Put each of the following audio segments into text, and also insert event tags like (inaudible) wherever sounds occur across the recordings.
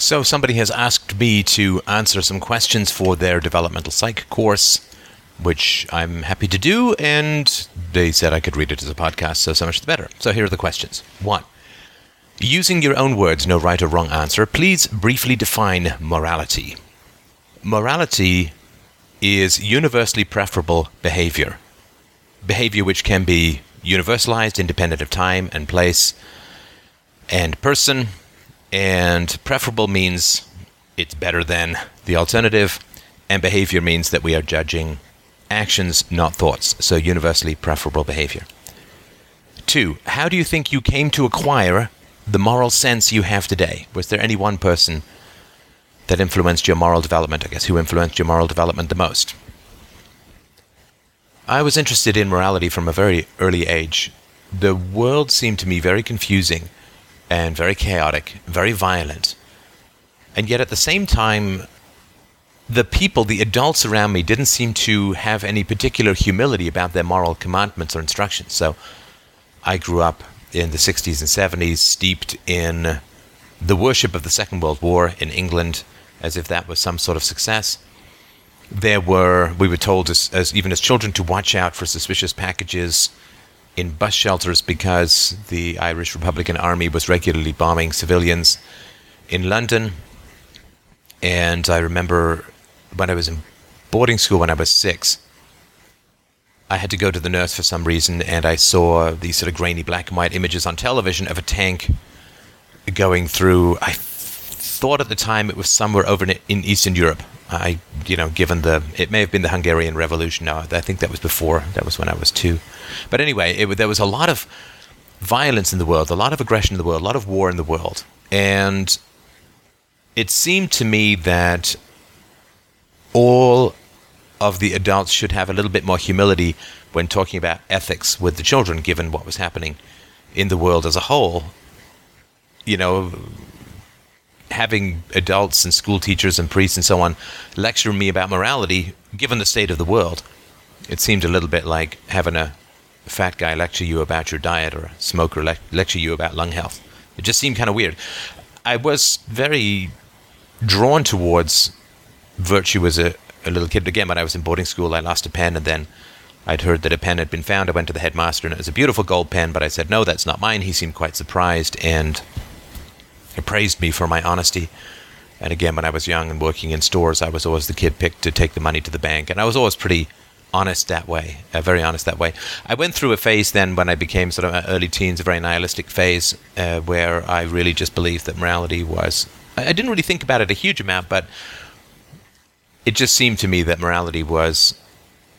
So, somebody has asked me to answer some questions for their developmental psych course, which I'm happy to do, and they said I could read it as a podcast, so so much the better. So, here are the questions. One, using your own words, no right or wrong answer, please briefly define morality. Morality is universally preferable behavior, behavior which can be universalized, independent of time and place and person and preferable means it's better than the alternative, and behavior means that we are judging actions, not thoughts, so universally preferable behavior. Two, how do you think you came to acquire the moral sense you have today? Was there any one person that influenced your moral development? I guess who influenced your moral development the most? I was interested in morality from a very early age. The world seemed to me very confusing and very chaotic, very violent. And yet at the same time, the people, the adults around me, didn't seem to have any particular humility about their moral commandments or instructions. So I grew up in the 60s and 70s, steeped in the worship of the Second World War in England, as if that was some sort of success. There were, we were told as, as even as children, to watch out for suspicious packages in bus shelters because the Irish Republican Army was regularly bombing civilians in London. And I remember when I was in boarding school when I was six, I had to go to the nurse for some reason, and I saw these sort of grainy black and white images on television of a tank going through. I thought at the time it was somewhere over in Eastern Europe. I, you know, given the, it may have been the Hungarian Revolution. No, I think that was before. That was when I was two. But anyway, it, there was a lot of violence in the world, a lot of aggression in the world, a lot of war in the world, and it seemed to me that all of the adults should have a little bit more humility when talking about ethics with the children, given what was happening in the world as a whole. You know, having adults and school teachers and priests and so on lecture me about morality, given the state of the world, it seemed a little bit like having a fat guy lecture you about your diet or a smoker le- lecture you about lung health. It just seemed kind of weird. I was very drawn towards virtue as a, a little kid. Again, when I was in boarding school, I lost a pen and then I'd heard that a pen had been found. I went to the headmaster and it was a beautiful gold pen, but I said, no, that's not mine. He seemed quite surprised and he praised me for my honesty. And again, when I was young and working in stores, I was always the kid picked to take the money to the bank. And I was always pretty honest that way, uh, very honest that way. I went through a phase then when I became sort of early teens, a very nihilistic phase, uh, where I really just believed that morality was. I didn't really think about it a huge amount, but it just seemed to me that morality was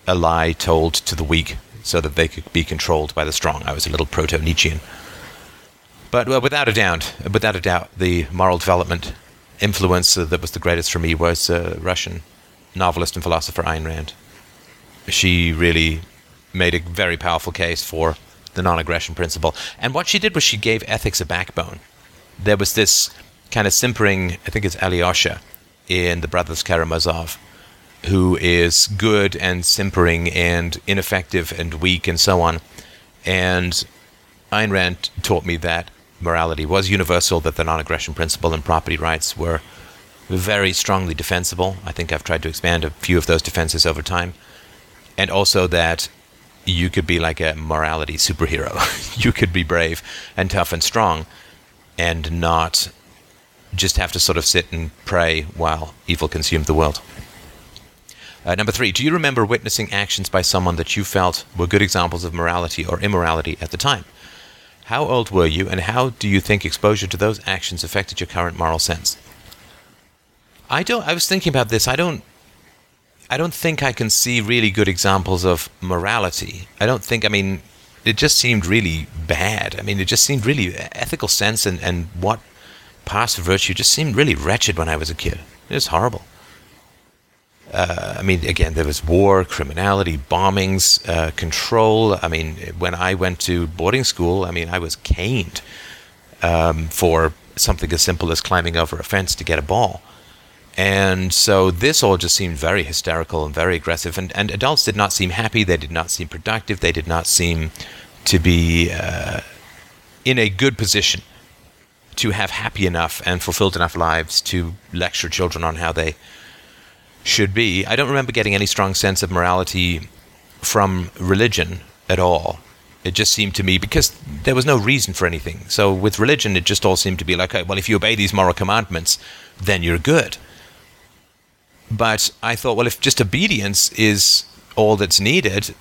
a lie told to the weak so that they could be controlled by the strong. I was a little proto Nietzschean. But well, without a doubt, without a doubt, the moral development influence that was the greatest for me was uh, Russian novelist and philosopher Ayn Rand she really made a very powerful case for the non aggression principle. And what she did was she gave ethics a backbone. There was this kind of simpering, I think it's Alyosha in The Brothers Karamazov, who is good and simpering and ineffective and weak and so on. And Ayn Rand taught me that morality was universal, that the non aggression principle and property rights were very strongly defensible. I think I've tried to expand a few of those defenses over time and also that you could be like a morality superhero. (laughs) you could be brave and tough and strong and not just have to sort of sit and pray while evil consumed the world. Uh, number three, do you remember witnessing actions by someone that you felt were good examples of morality or immorality at the time? How old were you, and how do you think exposure to those actions affected your current moral sense? I don't. I was thinking about this. I don't I don't think I can see really good examples of morality. I don't think, I mean, it just seemed really bad. I mean, it just seemed really ethical sense and, and what for virtue just seemed really wretched when I was a kid. It was horrible. Uh, I mean, again, there was war, criminality, bombings, uh, control. I mean, when I went to boarding school, I mean, I was caned um, for something as simple as climbing over a fence to get a ball. And so this all just seemed very hysterical and very aggressive. And, and adults did not seem happy. They did not seem productive. They did not seem to be uh, in a good position to have happy enough and fulfilled enough lives to lecture children on how they should be. I don't remember getting any strong sense of morality from religion at all. It just seemed to me because there was no reason for anything. So with religion, it just all seemed to be like, oh, well, if you obey these moral commandments, then you're good. But I thought, well, if just obedience is all that's needed,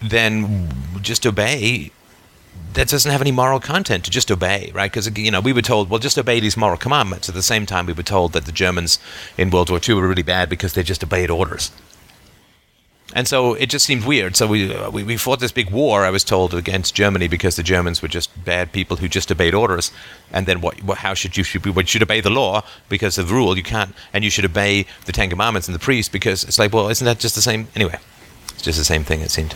then just obey. That doesn't have any moral content to just obey, right? Because you know we were told, well, just obey these moral commandments. At the same time, we were told that the Germans in World War II were really bad because they just obeyed orders and so it just seemed weird. So we, uh, we, we fought this big war. I was told against Germany because the Germans were just bad people who just obeyed orders. And then what? what how should you should should obey the law because of the rule. You can't, and you should obey the Ten Commandments and the priest because it's like, well, isn't that just the same? Anyway, it's just the same thing. It seemed.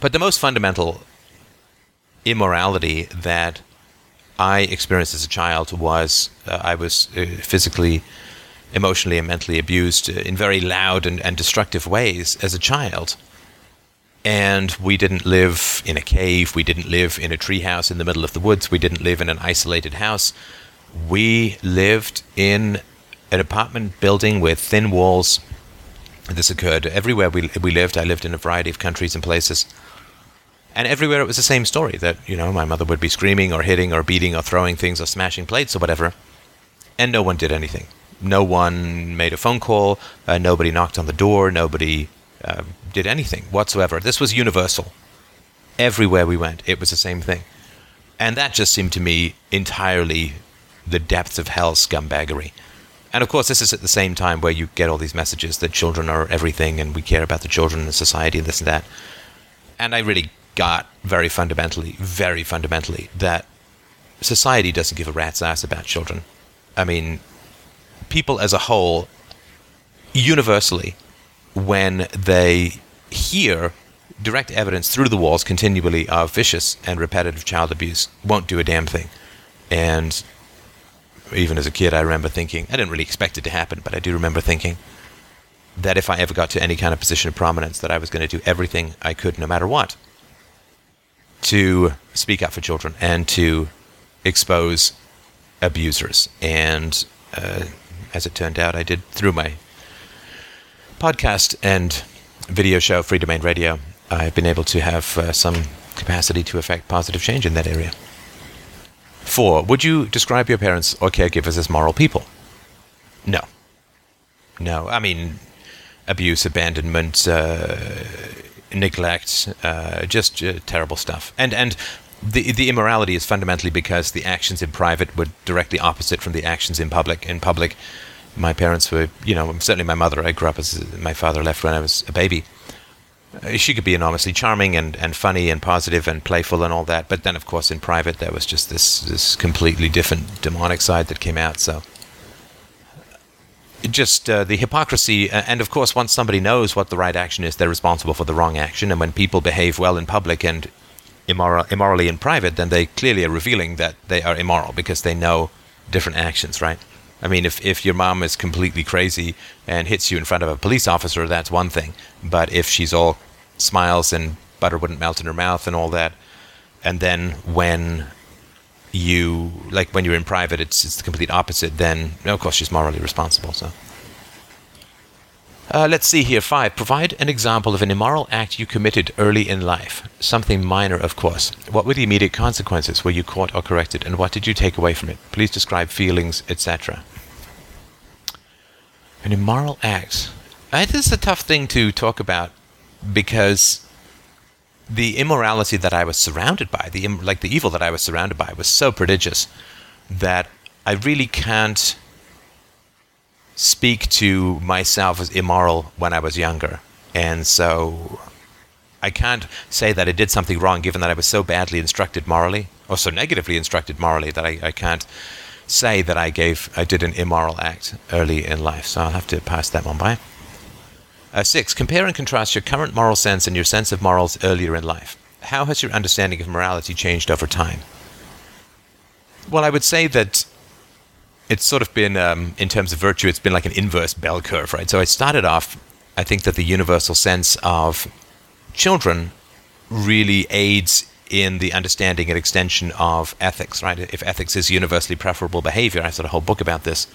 But the most fundamental immorality that I experienced as a child was uh, I was uh, physically emotionally and mentally abused in very loud and, and destructive ways as a child. And we didn't live in a cave. We didn't live in a treehouse in the middle of the woods. We didn't live in an isolated house. We lived in an apartment building with thin walls. This occurred everywhere we, we lived. I lived in a variety of countries and places. And everywhere it was the same story that, you know, my mother would be screaming or hitting or beating or throwing things or smashing plates or whatever. And no one did anything no one made a phone call, uh, nobody knocked on the door, nobody uh, did anything whatsoever. This was universal. Everywhere we went, it was the same thing. And that just seemed to me entirely the depths of hell scumbaggery. And of course, this is at the same time where you get all these messages that children are everything and we care about the children and society and this and that. And I really got very fundamentally, very fundamentally, that society doesn't give a rat's ass about children. I mean, people as a whole, universally, when they hear direct evidence through the walls continually of vicious and repetitive child abuse, won't do a damn thing. And even as a kid, I remember thinking, I didn't really expect it to happen, but I do remember thinking that if I ever got to any kind of position of prominence, that I was going to do everything I could, no matter what, to speak out for children and to expose abusers. And uh, as it turned out, I did through my podcast and video show, Freedomain Radio. I've been able to have uh, some capacity to affect positive change in that area. Four, would you describe your parents or caregivers as moral people? No. No. I mean, abuse, abandonment, uh, neglect, uh, just uh, terrible stuff. And and the the immorality is fundamentally because the actions in private were directly opposite from the actions in public. In public, my parents were, you know, certainly my mother. I grew up as my father left when I was a baby. Uh, she could be enormously charming and, and funny and positive and playful and all that, but then of course in private there was just this this completely different demonic side that came out. So just uh, the hypocrisy, and of course, once somebody knows what the right action is, they're responsible for the wrong action. And when people behave well in public and immoral, immorally in private, then they clearly are revealing that they are immoral because they know different actions, right? I mean, if, if your mom is completely crazy and hits you in front of a police officer, that's one thing. But if she's all smiles and butter wouldn't melt in her mouth and all that, and then when you like when you're in private, it's it's the complete opposite. Then of course she's morally responsible. So. Uh, let's see here. Five. Provide an example of an immoral act you committed early in life. Something minor, of course. What were the immediate consequences? Were you caught or corrected? And what did you take away from it? Please describe feelings, etc. An immoral act. Uh, this is a tough thing to talk about because the immorality that I was surrounded by, the like the evil that I was surrounded by, was so prodigious that I really can't speak to myself as immoral when I was younger. And so I can't say that I did something wrong given that I was so badly instructed morally or so negatively instructed morally that I, I can't say that I gave I did an immoral act early in life. So I'll have to pass that one by. Uh, six, compare and contrast your current moral sense and your sense of morals earlier in life. How has your understanding of morality changed over time? Well, I would say that it's sort of been, um, in terms of virtue, it's been like an inverse bell curve, right? So I started off, I think that the universal sense of children really aids in the understanding and extension of ethics, right? If ethics is universally preferable behavior, I've got a whole book about this,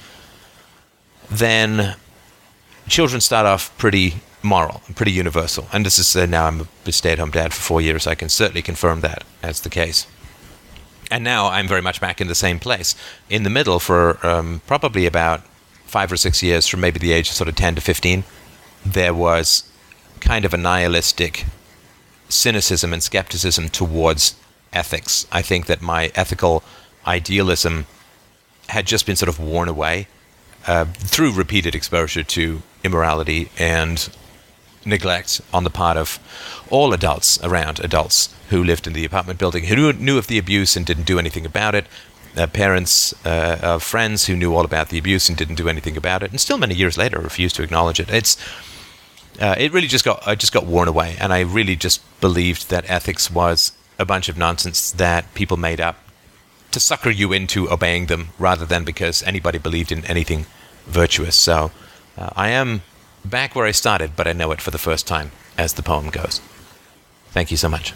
then children start off pretty moral, and pretty universal. And this is uh, now I'm a stay at home dad for four years. I can certainly confirm that as the case. And now I'm very much back in the same place. In the middle for um, probably about five or six years, from maybe the age of sort of 10 to 15, there was kind of a nihilistic cynicism and skepticism towards ethics. I think that my ethical idealism had just been sort of worn away uh, through repeated exposure to immorality and neglect on the part of all adults around adults who lived in the apartment building who knew of the abuse and didn't do anything about it. Uh, parents uh, friends who knew all about the abuse and didn't do anything about it and still many years later refused to acknowledge it. It's uh, it really just got I just got worn away and I really just believed that ethics was a bunch of nonsense that people made up to sucker you into obeying them rather than because anybody believed in anything virtuous. So uh, I am back where I started, but I know it for the first time, as the poem goes. Thank you so much.